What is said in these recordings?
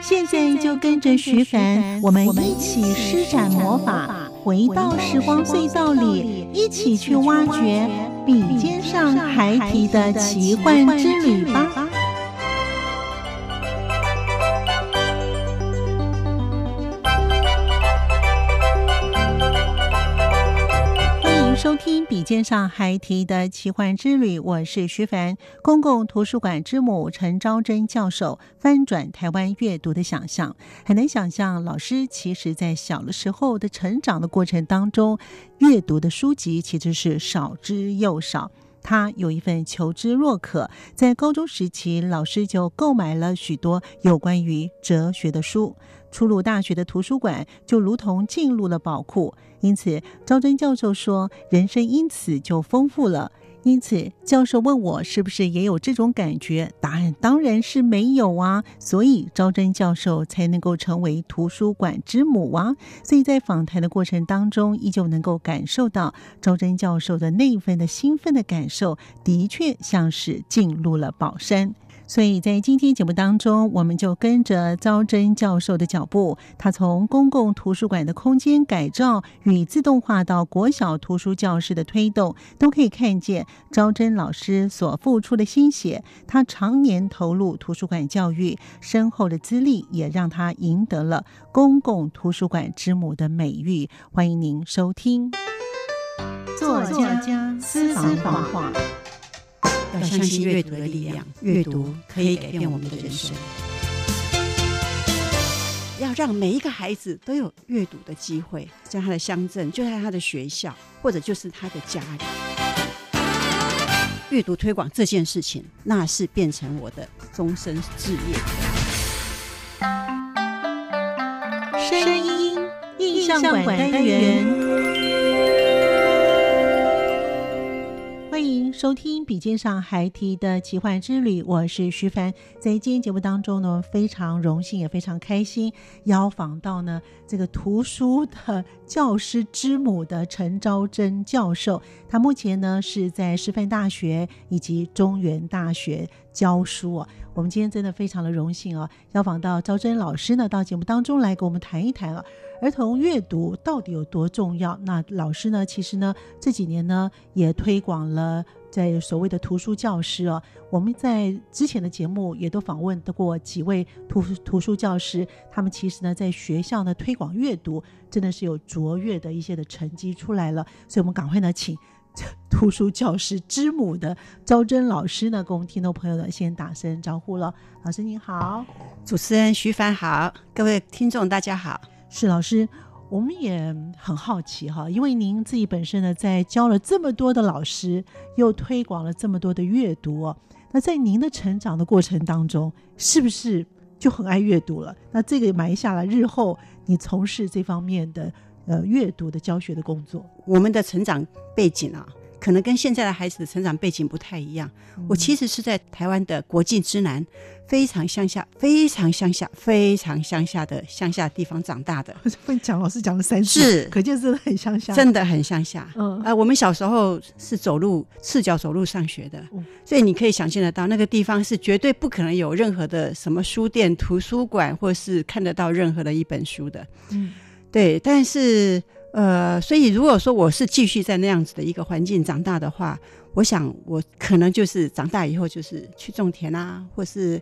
现在就跟着徐凡，我们一起施展魔法，回到时光隧道里，一起去挖掘笔尖上孩提的奇幻之旅吧。收听笔尖上还提的奇幻之旅，我是徐凡。公共图书馆之母陈昭贞教授翻转台湾阅读的想象，很难想象老师其实在小的时候的成长的过程当中，阅读的书籍其实是少之又少。他有一份求知若渴，在高中时期，老师就购买了许多有关于哲学的书。出入大学的图书馆就如同进入了宝库，因此赵真教授说，人生因此就丰富了。因此，教授问我是不是也有这种感觉？答案当然是没有啊！所以赵真教授才能够成为图书馆之母啊！所以在访谈的过程当中，依旧能够感受到赵真教授的那一份的兴奋的感受，的确像是进入了宝山。所以在今天节目当中，我们就跟着招真教授的脚步，他从公共图书馆的空间改造与自动化到国小图书教室的推动，都可以看见招真老师所付出的心血。他常年投入图书馆教育，深厚的资历也让他赢得了公共图书馆之母的美誉。欢迎您收听作家私房话。要相信阅读的力量，阅读可以改变我们的人生。要让每一个孩子都有阅读的机会，在他的乡镇，就在他的学校，或者就是他的家里。阅读推广这件事情，那是变成我的终身志业。声音印象馆单元。收听笔尖上孩提的奇幻之旅，我是徐凡。在今天节目当中呢，非常荣幸也非常开心，邀访到呢这个图书的教师之母的陈昭贞教授。他目前呢是在师范大学以及中原大学教书啊。我们今天真的非常的荣幸啊，邀访到昭贞老师呢到节目当中来跟我们谈一谈啊。儿童阅读到底有多重要？那老师呢？其实呢，这几年呢也推广了在所谓的图书教师哦。我们在之前的节目也都访问过几位图图书教师，他们其实呢在学校呢推广阅读，真的是有卓越的一些的成绩出来了。所以，我们赶快呢请图书教师之母的招珍老师呢，跟我们听众朋友呢先打声招呼了。老师您好，主持人徐凡好，各位听众大家好。是老师，我们也很好奇哈，因为您自己本身呢，在教了这么多的老师，又推广了这么多的阅读，那在您的成长的过程当中，是不是就很爱阅读了？那这个埋下了日后你从事这方面的呃阅读的教学的工作。我们的成长背景啊。可能跟现在的孩子的成长背景不太一样。我其实是在台湾的国境之南，非常乡下、非常乡下、非常乡下的乡下地方长大的。被蒋老师讲了三次，是，可见真的很乡下，真的很乡下。嗯，呃，我们小时候是走路赤脚走路上学的，所以你可以想象得到，那个地方是绝对不可能有任何的什么书店、图书馆，或是看得到任何的一本书的。嗯，对，但是。呃，所以如果说我是继续在那样子的一个环境长大的话，我想我可能就是长大以后就是去种田啊，或是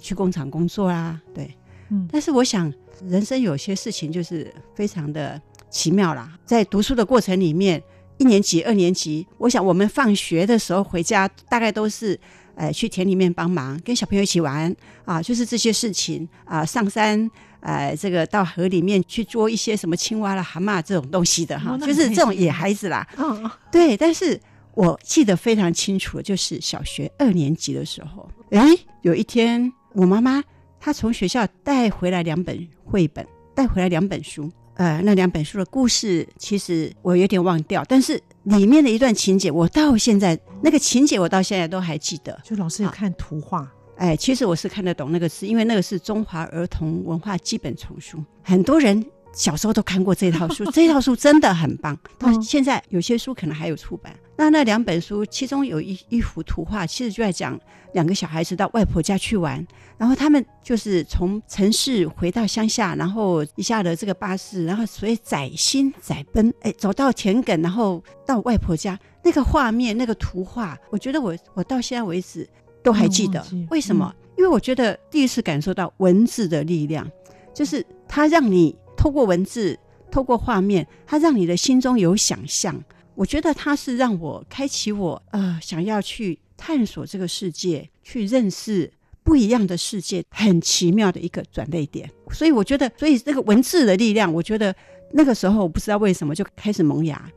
去工厂工作啊，对，嗯。但是我想，人生有些事情就是非常的奇妙啦。在读书的过程里面，一年级、二年级，我想我们放学的时候回家，大概都是。呃，去田里面帮忙，跟小朋友一起玩啊，就是这些事情啊。上山，呃，这个到河里面去捉一些什么青蛙啦、蛤蟆这种东西的哈，就是这种野孩子啦。嗯，对。但是我记得非常清楚，就是小学二年级的时候，哎，有一天我妈妈她从学校带回来两本绘本，带回来两本书。呃，那两本书的故事其实我有点忘掉，但是。里面的一段情节，我到现在那个情节，我到现在都还记得。就老师有看图画，哎，其实我是看得懂那个字，因为那个是中华儿童文化基本丛书，很多人小时候都看过这套书，这套书真的很棒。到现在有些书可能还有出版。那那两本书，其中有一一幅图画，其实就在讲两个小孩子到外婆家去玩，然后他们就是从城市回到乡下，然后一下了这个巴士，然后所以载心载奔，哎，走到田埂，然后到外婆家，那个画面，那个图画，我觉得我我到现在为止都还记得。为什么？因为我觉得第一次感受到文字的力量，就是它让你透过文字，透过画面，它让你的心中有想象。我觉得它是让我开启我呃想要去探索这个世界，去认识不一样的世界，很奇妙的一个转捩点。所以我觉得，所以这个文字的力量，我觉得那个时候我不知道为什么就开始萌芽。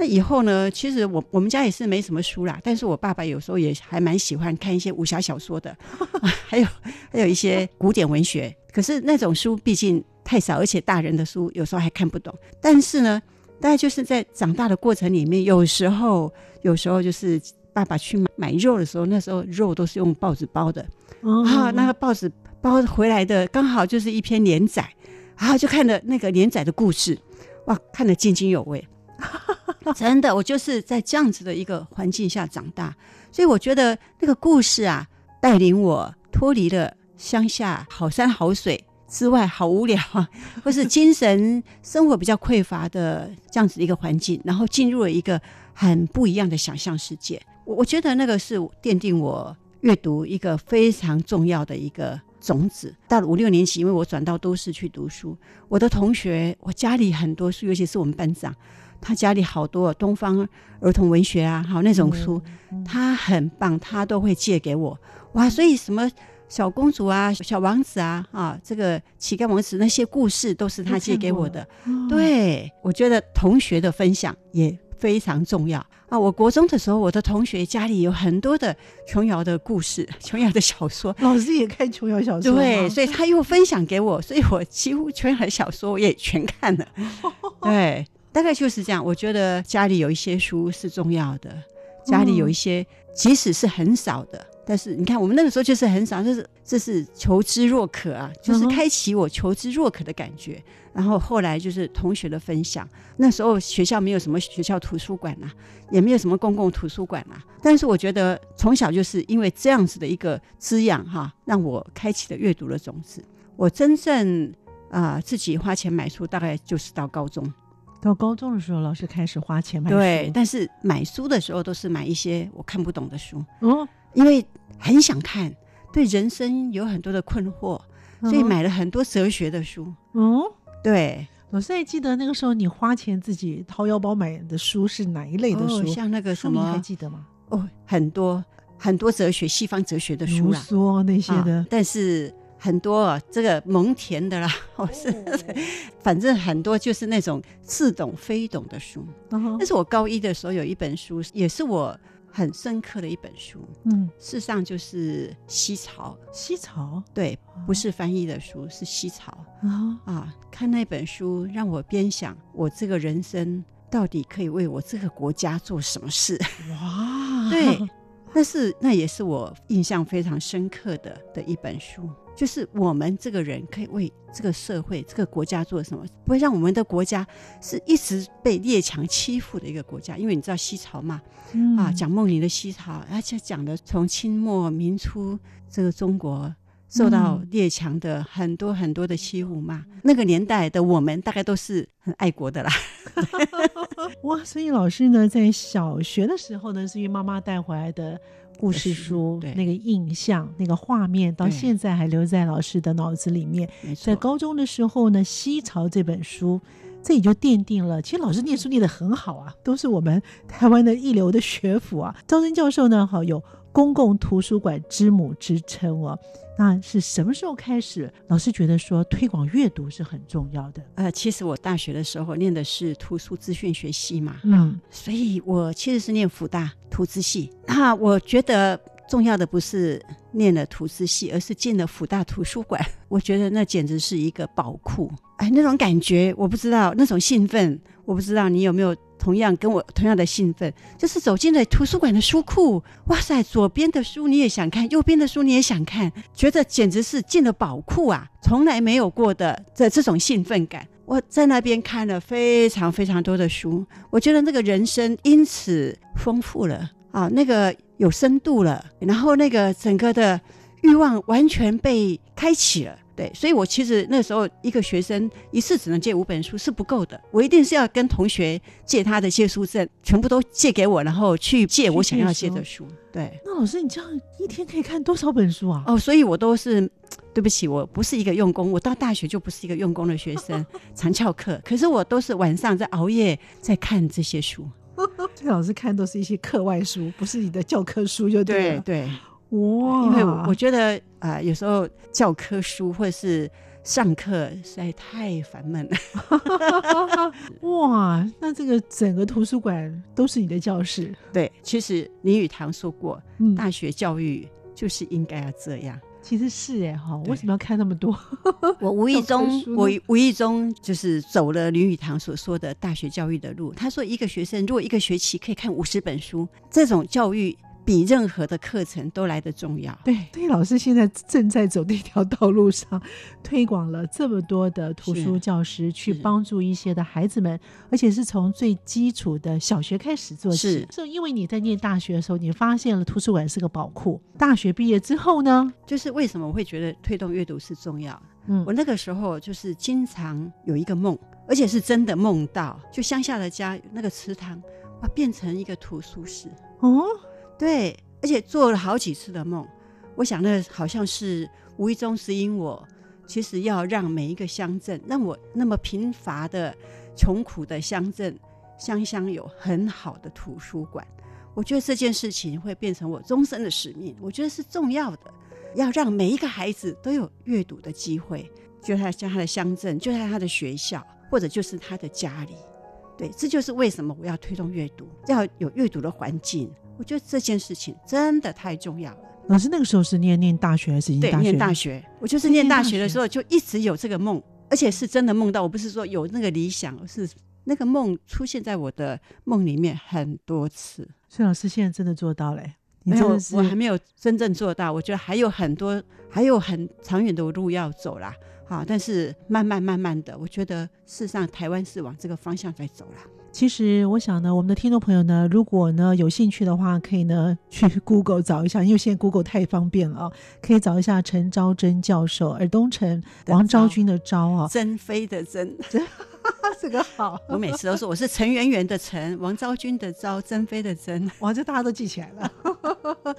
那以后呢，其实我我们家也是没什么书啦，但是我爸爸有时候也还蛮喜欢看一些武侠小说的 还有还有一些古典文学。可是那种书毕竟太少，而且大人的书有时候还看不懂。但是呢。大概就是在长大的过程里面，有时候，有时候就是爸爸去买买肉的时候，那时候肉都是用报纸包的，啊，那个报纸包回来的刚好就是一篇连载，然后就看了那个连载的故事，哇，看得津津有味，真的，我就是在这样子的一个环境下长大，所以我觉得那个故事啊，带领我脱离了乡下好山好水。之外好无聊，或是精神生活比较匮乏的这样子一个环境，然后进入了一个很不一样的想象世界。我我觉得那个是奠定我阅读一个非常重要的一个种子。到了五六年级，因为我转到都市去读书，我的同学，我家里很多书，尤其是我们班长，他家里好多东方儿童文学啊，好那种书，他很棒，他都会借给我。哇，所以什么？小公主啊，小王子啊，啊，这个乞丐王子那些故事都是他借给我的。对，我觉得同学的分享也非常重要啊。我国中的时候，我的同学家里有很多的琼瑶的故事，琼瑶的小说，老师也看琼瑶小说，对，所以他又分享给我，所以我几乎琼瑶的小说我也全看了。对，大概就是这样。我觉得家里有一些书是重要的，家里有一些，即使是很少的。但是你看，我们那个时候就是很少，就是这是求知若渴啊，就是开启我求知若渴的感觉。然后后来就是同学的分享，那时候学校没有什么学校图书馆呐，也没有什么公共图书馆呐。但是我觉得从小就是因为这样子的一个滋养哈，让我开启了阅读的种子。我真正啊自己花钱买书，大概就是到高中。到高中的时候，老师开始花钱买书。对，但是买书的时候都是买一些我看不懂的书。哦。因为很想看，对人生有很多的困惑，所以买了很多哲学的书。哦，对，老师还记得那个时候你花钱自己掏腰包买的书是哪一类的书？像那个什么，还记得吗？哦，很多很多哲学，西方哲学的书啦，说那些的。但是很多这个蒙恬的啦，我是反正很多就是那种似懂非懂的书。但是我高一的时候有一本书，也是我。很深刻的一本书，嗯，事实上就是西朝。西朝，对，不是翻译的书，是西朝啊啊！看那本书，让我边想，我这个人生到底可以为我这个国家做什么事？哇，对，那是那也是我印象非常深刻的的一本书。就是我们这个人可以为这个社会、这个国家做什么？不会让我们的国家是一直被列强欺负的一个国家。因为你知道西朝嘛，啊，蒋梦麟的西朝，而且讲的从清末民初这个中国受到列强的很多很多的欺负嘛。那个年代的我们大概都是很爱国的啦。哇，所以老师呢，在小学的时候呢，是因为妈妈带回来的。故事书那个印象、那个画面，到现在还留在老师的脑子里面。在高中的时候呢，《西朝》这本书这也就奠定了，其实老师念书念得很好啊，都是我们台湾的一流的学府啊。张生教授呢，好有公共图书馆之母之称哦。那是什么时候开始？老师觉得说推广阅读是很重要的。呃，其实我大学的时候念的是图书资讯学系嘛，嗯，所以我其实是念福大图资系。那我觉得重要的不是念了图资系，而是进了福大图书馆。我觉得那简直是一个宝库。哎，那种感觉，我不知道那种兴奋，我不知道你有没有。同样跟我同样的兴奋，就是走进了图书馆的书库，哇塞，左边的书你也想看，右边的书你也想看，觉得简直是进了宝库啊，从来没有过的这这种兴奋感。我在那边看了非常非常多的书，我觉得那个人生因此丰富了啊，那个有深度了，然后那个整个的欲望完全被开启了。对，所以我其实那时候一个学生一次只能借五本书是不够的，我一定是要跟同学借他的借书证，全部都借给我，然后去借我想要借的书。对，那老师你这样一天可以看多少本书啊？哦，所以我都是对不起，我不是一个用功，我到大学就不是一个用功的学生，常翘课。可是我都是晚上在熬夜在看这些书。这老师看都是一些课外书，不是你的教科书，就对对。哇，因为我觉得啊，有时候教科书或者是上课实在太烦闷了。哇，那这个整个图书馆都是你的教室？对，其实林语堂说过，大学教育就是应该要这样。其实是哎哈，为什么要看那么多？我无意中，我无意中就是走了林语堂所说的大学教育的路。他说，一个学生如果一个学期可以看五十本书，这种教育。比任何的课程都来得重要。对，所以，老师现在正在走这条道路上，推广了这么多的图书教师，去帮助一些的孩子们，而且是从最基础的小学开始做起。是，因为你在念大学的时候，你发现了图书馆是个宝库。大学毕业之后呢，就是为什么我会觉得推动阅读是重要？嗯，我那个时候就是经常有一个梦，而且是真的梦到，就乡下的家那个池塘，哇，变成一个图书室。哦。对，而且做了好几次的梦，我想那好像是无意中指引我，其实要让每一个乡镇，让我那么贫乏的、穷苦的乡镇，乡乡有很好的图书馆。我觉得这件事情会变成我终身的使命，我觉得是重要的，要让每一个孩子都有阅读的机会，就在他的乡镇，就在他的学校，或者就是他的家里。对，这就是为什么我要推动阅读，要有阅读的环境。我觉得这件事情真的太重要了。老师那个时候是念念大学还是对念大学？我就是念大学的时候就一直有这个梦，而且是真的梦到。我不是说有那个理想，是那个梦出现在我的梦里面很多次。所以老师现在真的做到了？没有，我还没有真正做到。我觉得还有很多，还有很长远的路要走啦。好，但是慢慢慢慢的，我觉得事实上台湾是往这个方向在走了。其实我想呢，我们的听众朋友呢，如果呢有兴趣的话，可以呢去 Google 找一下，因为现在 Google 太方便了啊，可以找一下陈昭贞教授，尔东城王昭君的昭啊，珍妃的珍。这个好，我每次都说我是陈圆圆的陈，王昭君的昭，珍妃的珍，哇，这大家都记起来了。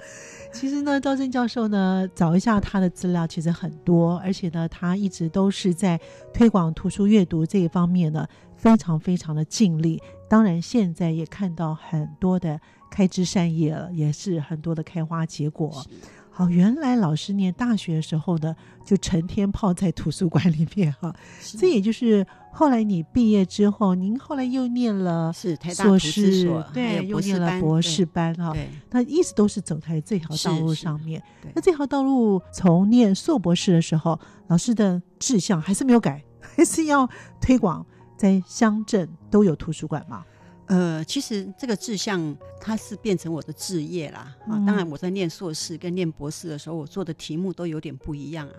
其实呢，昭贞教授呢，找一下他的资料，其实很多，而且呢，他一直都是在推广图书阅读这一方面呢，非常非常的尽力。当然，现在也看到很多的开枝散叶了，也是很多的开花结果。好，原来老师念大学的时候呢，就成天泡在图书馆里面哈。这也就是后来你毕业之后，您后来又念了是台大图书所，对，又念了博士班哈。那一直都是走在这条道路上面。那这条道路从念硕博士的时候，老师的志向还是没有改，还是要推广在乡镇都有图书馆嘛。呃，其实这个志向它是变成我的志业啦。啊，当然我在念硕士跟念博士的时候，我做的题目都有点不一样啊。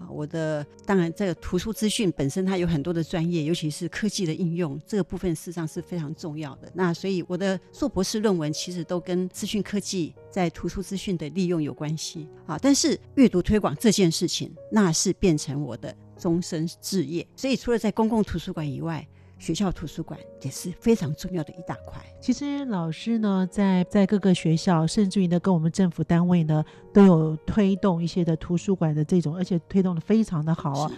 啊，我的当然这个图书资讯本身它有很多的专业，尤其是科技的应用这个部分，事实上是非常重要的。那所以我的硕博士论文其实都跟资讯科技在图书资讯的利用有关系啊。但是阅读推广这件事情，那是变成我的终身志业。所以除了在公共图书馆以外，学校图书馆也是非常重要的一大块。其实老师呢，在在各个学校，甚至于呢，跟我们政府单位呢，都有推动一些的图书馆的这种，而且推动的非常的好啊。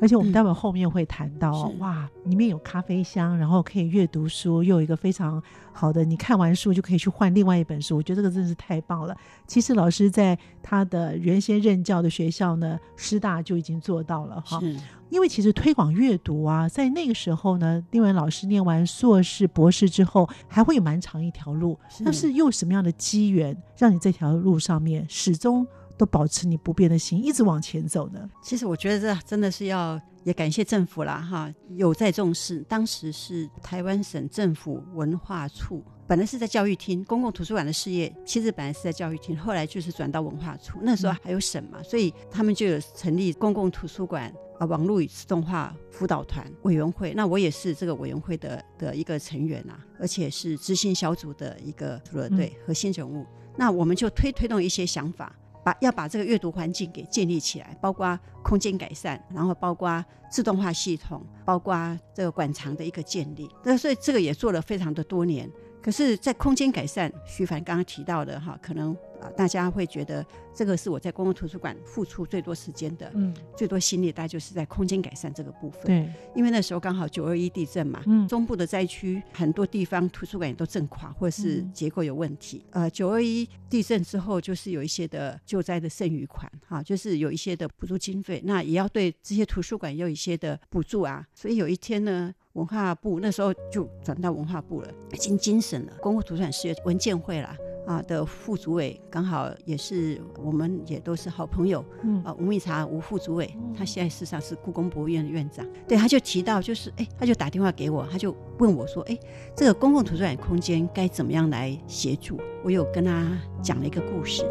而且我们待会后面会谈到，哇，里面有咖啡香，然后可以阅读书，又有一个非常好的，你看完书就可以去换另外一本书。我觉得这个真是太棒了。其实老师在他的原先任教的学校呢，师大就已经做到了哈。因为其实推广阅读啊，在那个时候呢，丁文老师念完硕士、博士之后，还会有蛮长一条路。那是又什么样的机缘，让你这条路上面始终都保持你不变的心，一直往前走呢？其实我觉得这真的是要也感谢政府啦，哈，有在重视。当时是台湾省政府文化处，本来是在教育厅公共图书馆的事业，其实本来是在教育厅，后来就是转到文化处。那时候还有省嘛，所以他们就有成立公共图书馆。啊，网络与自动化辅导团委员会，那我也是这个委员会的的一个成员啊，而且是执行小组的一个组队核心人物。那我们就推推动一些想法，把要把这个阅读环境给建立起来，包括空间改善，然后包括自动化系统，包括这个馆藏的一个建立。那所以这个也做了非常的多年。可是，在空间改善，徐凡刚刚提到的哈，可能啊，大家会觉得这个是我在公共图书馆付出最多时间的，嗯，最多心力，大概就是在空间改善这个部分。对，因为那时候刚好九二一地震嘛，嗯，中部的灾区很多地方图书馆也都震垮，或者是结构有问题。呃，九二一地震之后，就是有一些的救灾的剩余款，哈，就是有一些的补助经费，那也要对这些图书馆有一些的补助啊。所以有一天呢。文化部那时候就转到文化部了，已经精神了。公共图书馆事业文件会啦啊的副主委，刚好也是我们也都是好朋友。嗯啊，吴密茶吴副主委，他现在事实上是故宫博物院的院长。对，他就提到，就是哎，他就打电话给我，他就问我说，哎，这个公共图书馆空间该怎么样来协助？我有跟他讲了一个故事。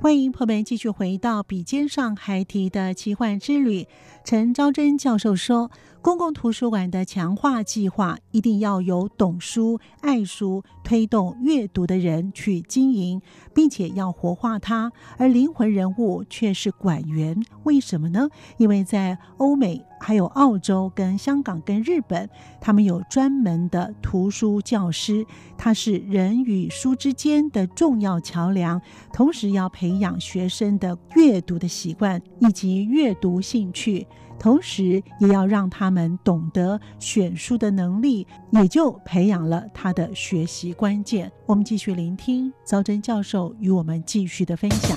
欢迎朋友们继续回到笔尖上还提的奇幻之旅。陈昭贞教授说。公共图书馆的强化计划一定要由懂书、爱书、推动阅读的人去经营，并且要活化它，而灵魂人物却是馆员。为什么呢？因为在欧美、还有澳洲、跟香港、跟日本，他们有专门的图书教师，他是人与书之间的重要桥梁，同时要培养学生的阅读的习惯以及阅读兴趣。同时，也要让他们懂得选书的能力，也就培养了他的学习关键。我们继续聆听赵真教授与我们继续的分享。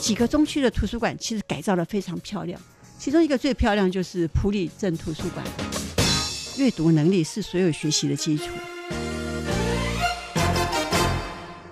几个中区的图书馆其实改造的非常漂亮，其中一个最漂亮就是普里镇图书馆。阅读能力是所有学习的基础。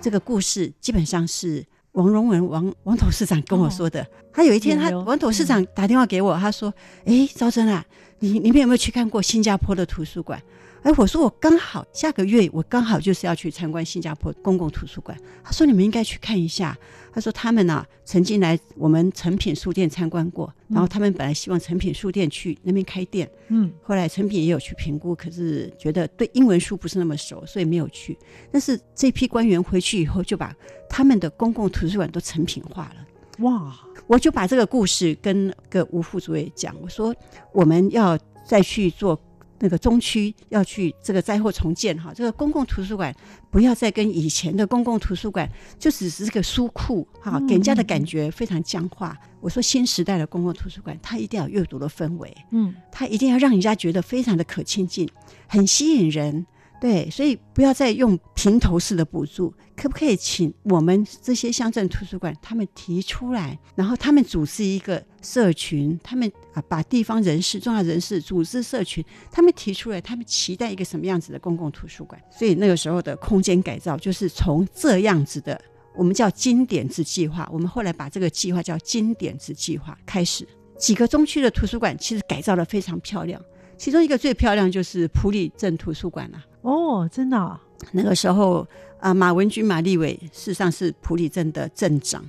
这个故事基本上是。王荣文王王董事长跟我说的，他有一天，他王董事长打电话给我，他说：“哎，赵真啊，你你们有没有去看过新加坡的图书馆？”哎，我说我刚好下个月我刚好就是要去参观新加坡公共图书馆。他说你们应该去看一下。他说他们呢曾经来我们诚品书店参观过，然后他们本来希望诚品书店去那边开店，嗯，后来诚品也有去评估，可是觉得对英文书不是那么熟，所以没有去。但是这批官员回去以后就把他们的公共图书馆都成品化了。哇！我就把这个故事跟个吴副主委讲，我说我们要再去做。那个中区要去这个灾后重建哈，这个公共图书馆不要再跟以前的公共图书馆就只是个书库哈，给人家的感觉非常僵化。我说新时代的公共图书馆，它一定要阅读的氛围，嗯，它一定要让人家觉得非常的可亲近，很吸引人。对，所以不要再用平头式的补助，可不可以请我们这些乡镇图书馆他们提出来，然后他们组织一个社群，他们啊把地方人士、重要人士组织社群，他们提出来，他们期待一个什么样子的公共图书馆？所以那个时候的空间改造就是从这样子的，我们叫经典之计划，我们后来把这个计划叫经典之计划开始。几个中区的图书馆其实改造的非常漂亮，其中一个最漂亮就是普里镇图书馆了。哦，真的，那个时候啊，马文君、马立伟事实上是普里镇的镇长，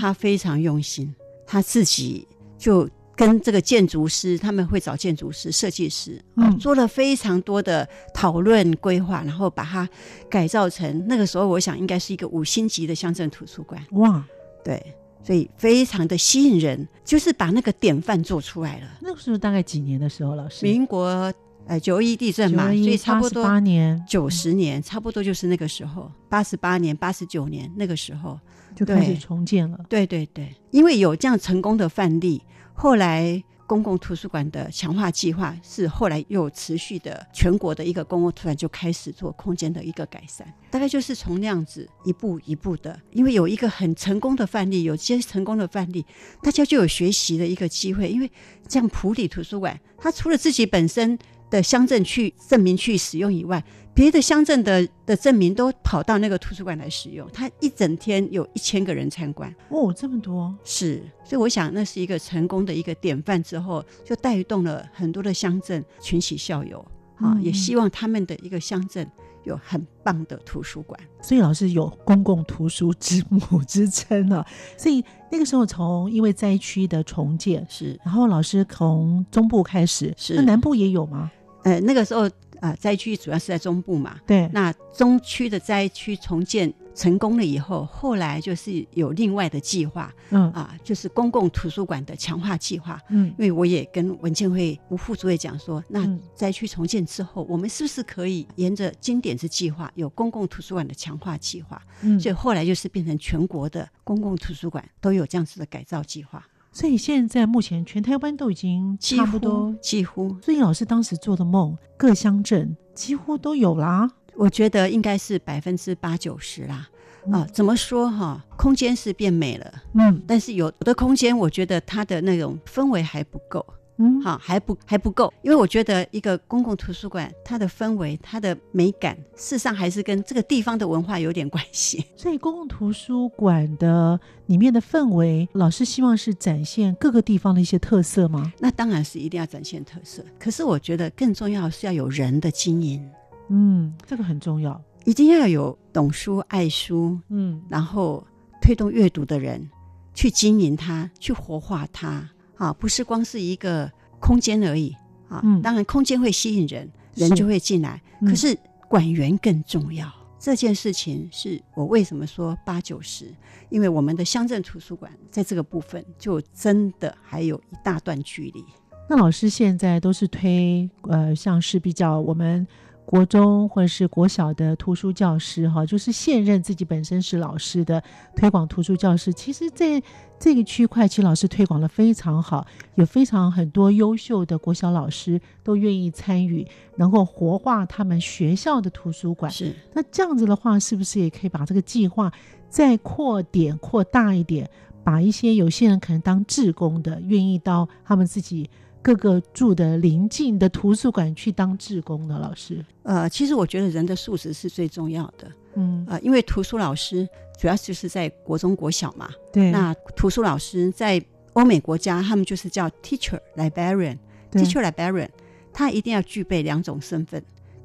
他非常用心，他自己就跟这个建筑师，他们会找建筑师、设计师，嗯，做了非常多的讨论规划，然后把它改造成那个时候，我想应该是一个五星级的乡镇图书馆。哇，对，所以非常的吸引人，就是把那个典范做出来了。那个时候大概几年的时候，老师？民国。呃九一地震嘛，所以差不多八年、九十年，差不多就是那个时候，八十八年、八十九年那个时候就开始重建了。对对对，因为有这样成功的范例，后来。公共图书馆的强化计划是后来又持续的，全国的一个公共图书馆就开始做空间的一个改善，大概就是从那样子一步一步的，因为有一个很成功的范例，有些成功的范例，大家就有学习的一个机会。因为这样普里图书馆，它除了自己本身的乡镇去证明去使用以外，别的乡镇的的证明都跑到那个图书馆来使用，他一整天有一千个人参观哦，这么多。是，所以我想那是一个成功的一个典范，之后就带动了很多的乡镇群起效尤。啊，也希望他们的一个乡镇有很棒的图书馆。所以老师有公共图书之母之称啊，所以那个时候从因为灾区的重建是，然后老师从中部开始，是。那南部也有吗？呃，那个时候。啊，灾区主要是在中部嘛，对。那中区的灾区重建成功了以后，后来就是有另外的计划，嗯啊，就是公共图书馆的强化计划，嗯。因为我也跟文建会吴副主任讲说，那灾区重建之后，我们是不是可以沿着经典之计划，有公共图书馆的强化计划？嗯。所以后来就是变成全国的公共图书馆都有这样子的改造计划。所以现在目前全台湾都已经差不多几乎，所以老师当时做的梦，各乡镇几乎都有啦。我觉得应该是百分之八九十啦。啊，怎么说哈？空间是变美了，嗯，但是有的空间，我觉得它的那种氛围还不够。嗯，好，还不还不够，因为我觉得一个公共图书馆，它的氛围、它的美感，事实上还是跟这个地方的文化有点关系。所以，公共图书馆的里面的氛围，老师希望是展现各个地方的一些特色吗？那当然是一定要展现特色。可是，我觉得更重要是要有人的经营。嗯，这个很重要，一定要有懂书、爱书，嗯，然后推动阅读的人去经营它，去活化它。啊，不是光是一个空间而已啊！嗯，当然空间会吸引人，人就会进来。可是馆员更重要。这件事情是我为什么说八九十？因为我们的乡镇图书馆在这个部分就真的还有一大段距离。那老师现在都是推呃，像是比较我们。国中或者是国小的图书教师，哈，就是现任自己本身是老师的推广图书教师，其实在这个区块，其实老师推广的非常好，有非常很多优秀的国小老师都愿意参与，能够活化他们学校的图书馆。是，那这样子的话，是不是也可以把这个计划再扩点、扩大一点，把一些有些人可能当志工的，愿意到他们自己。各个住的邻近的图书馆去当志工的老师，呃，其实我觉得人的素质是最重要的，嗯，呃，因为图书老师主要就是在国中国小嘛，对，那图书老师在欧美国家，他们就是叫 teacher librarian，teacher librarian，他一定要具备两种身份。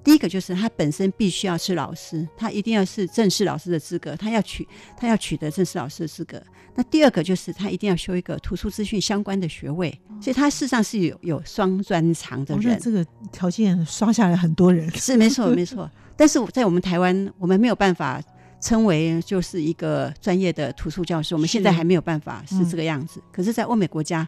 第一个就是他本身必须要是老师，他一定要是正式老师的资格，他要取他要取得正式老师的资格。那第二个就是他一定要修一个图书资讯相关的学位，所以他事实上是有有双专长的人。这个条件刷下来很多人是没错没错，但是在我们台湾，我们没有办法称为就是一个专业的图书教师，我们现在还没有办法是这个样子。可是，在欧美国家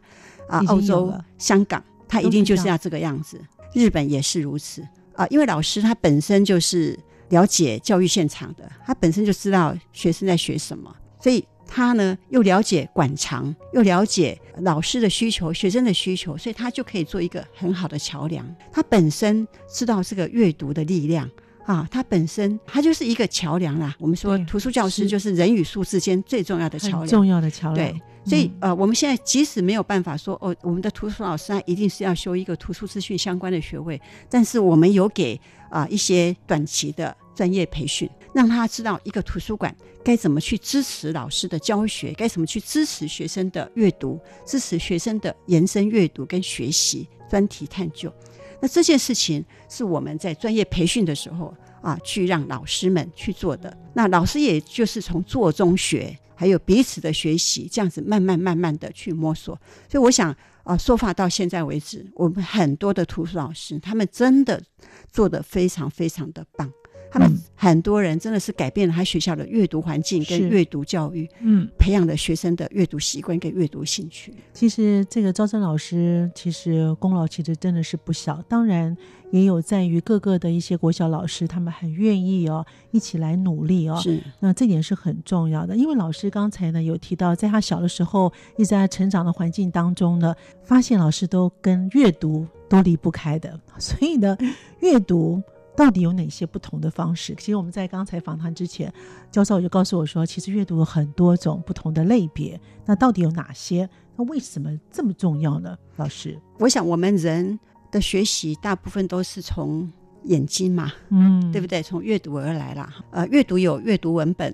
啊，澳洲、香港，他一定就是要这个样子。日本也是如此。啊，因为老师他本身就是了解教育现场的，他本身就知道学生在学什么，所以他呢又了解馆藏，又了解老师的需求、学生的需求，所以他就可以做一个很好的桥梁。他本身知道这个阅读的力量啊，他本身他就是一个桥梁啦。我们说图书教师就是人与书之间最重要的桥梁，重要的桥梁。对。所以，呃，我们现在即使没有办法说，哦，我们的图书老师他一定是要修一个图书资讯相关的学位，但是我们有给啊一些短期的专业培训，让他知道一个图书馆该怎么去支持老师的教学，该怎么去支持学生的阅读，支持学生的延伸阅读跟学习、专题探究。那这件事情是我们在专业培训的时候啊，去让老师们去做的。那老师也就是从做中学。还有彼此的学习，这样子慢慢慢慢的去摸索。所以我想啊，说法到现在为止，我们很多的图书老师，他们真的做的非常非常的棒。他们很多人真的是改变了他学校的阅读环境跟阅读教育，嗯，培养了学生的阅读习惯跟阅读兴趣。其实这个招生老师其实功劳其实真的是不小，当然也有在于各个的一些国小老师，他们很愿意哦一起来努力哦。是，那这点是很重要的，因为老师刚才呢有提到，在他小的时候一直在成长的环境当中呢，发现老师都跟阅读都离不开的，所以呢，阅读。到底有哪些不同的方式？其实我们在刚才访谈之前，教授就告诉我说，其实阅读有很多种不同的类别。那到底有哪些？那为什么这么重要呢？老师，我想我们人的学习大部分都是从眼睛嘛，嗯，对不对？从阅读而来啦。呃，阅读有阅读文本、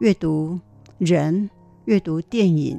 阅读人、阅读电影、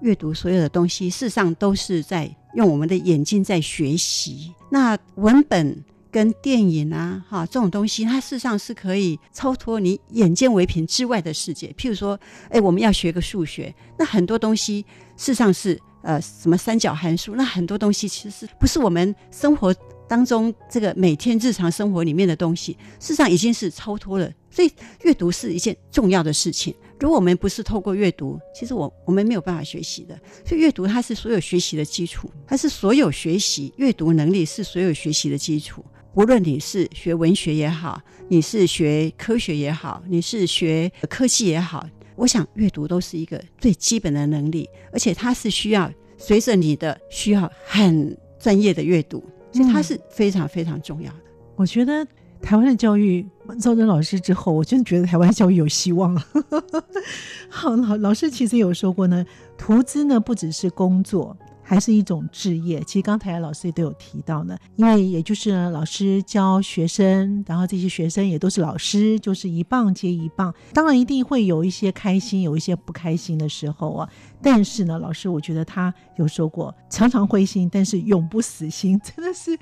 阅读所有的东西，事实上都是在用我们的眼睛在学习。那文本。跟电影啊，哈，这种东西，它事实上是可以超脱你眼见为凭之外的世界。譬如说，哎，我们要学个数学，那很多东西事实上是呃什么三角函数，那很多东西其实不是我们生活当中这个每天日常生活里面的东西，事实上已经是超脱了。所以阅读是一件重要的事情。如果我们不是透过阅读，其实我我们没有办法学习的。所以阅读它是所有学习的基础，它是所有学习阅读能力是所有学习的基础。无论你是学文学也好，你是学科学也好，你是学科技也好，我想阅读都是一个最基本的能力，而且它是需要随着你的需要很专业的阅读，所以它是非常非常重要的。我觉得台湾的教育，赵真老师之后，我真的觉得台湾教育有希望了。好，老老师其实有说过呢，投资呢不只是工作。还是一种置业。其实刚才老师也都有提到呢，因为也就是老师教学生，然后这些学生也都是老师，就是一棒接一棒。当然一定会有一些开心，有一些不开心的时候啊。但是呢，老师我觉得他有说过，常常灰心，但是永不死心。真的是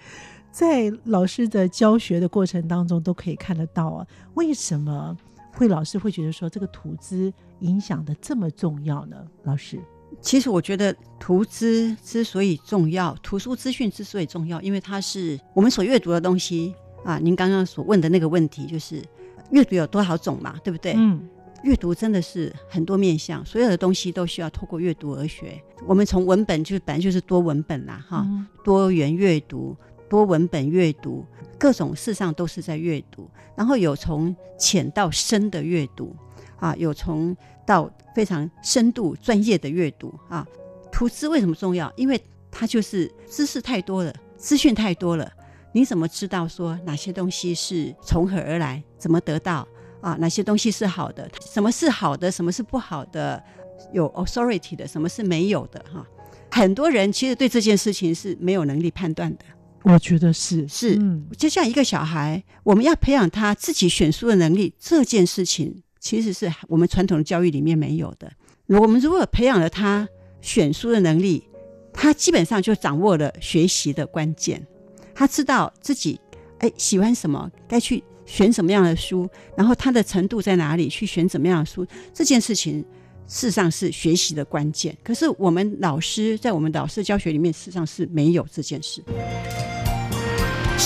在老师的教学的过程当中都可以看得到啊。为什么会老师会觉得说这个图资影响的这么重要呢？老师？其实我觉得图资之所以重要，图书资讯之所以重要，因为它是我们所阅读的东西啊。您刚刚所问的那个问题，就是阅读有多少种嘛，对不对？嗯，阅读真的是很多面向，所有的东西都需要透过阅读而学。我们从文本就本来就是多文本啦，哈，多元阅读、多文本阅读，各种事上都是在阅读。然后有从浅到深的阅读啊，有从。到非常深度专业的阅读啊，图资为什么重要？因为它就是知识太多了，资讯太多了，你怎么知道说哪些东西是从何而来，怎么得到啊？哪些东西是好的？什么是好的？什么是不好的？有 authority 的，什么是没有的？哈，很多人其实对这件事情是没有能力判断的。我觉得是是，嗯就像一个小孩，我们要培养他自己选书的能力，这件事情。其实是我们传统的教育里面没有的。我们如果培养了他选书的能力，他基本上就掌握了学习的关键。他知道自己哎喜欢什么，该去选什么样的书，然后他的程度在哪里，去选怎么样的书。这件事情事实上是学习的关键。可是我们老师在我们老师教学里面，事实上是没有这件事。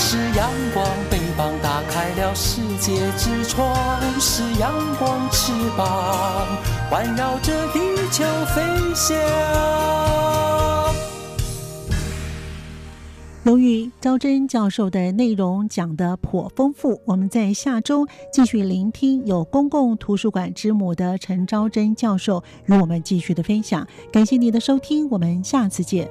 是阳光，翅膀打开了世界之窗；是阳光，翅膀环绕着地球飞翔。由于招真教授的内容讲得颇丰富，我们在下周继续聆听有公共图书馆之母的陈昭真教授与我们继续的分享。感谢你的收听，我们下次见。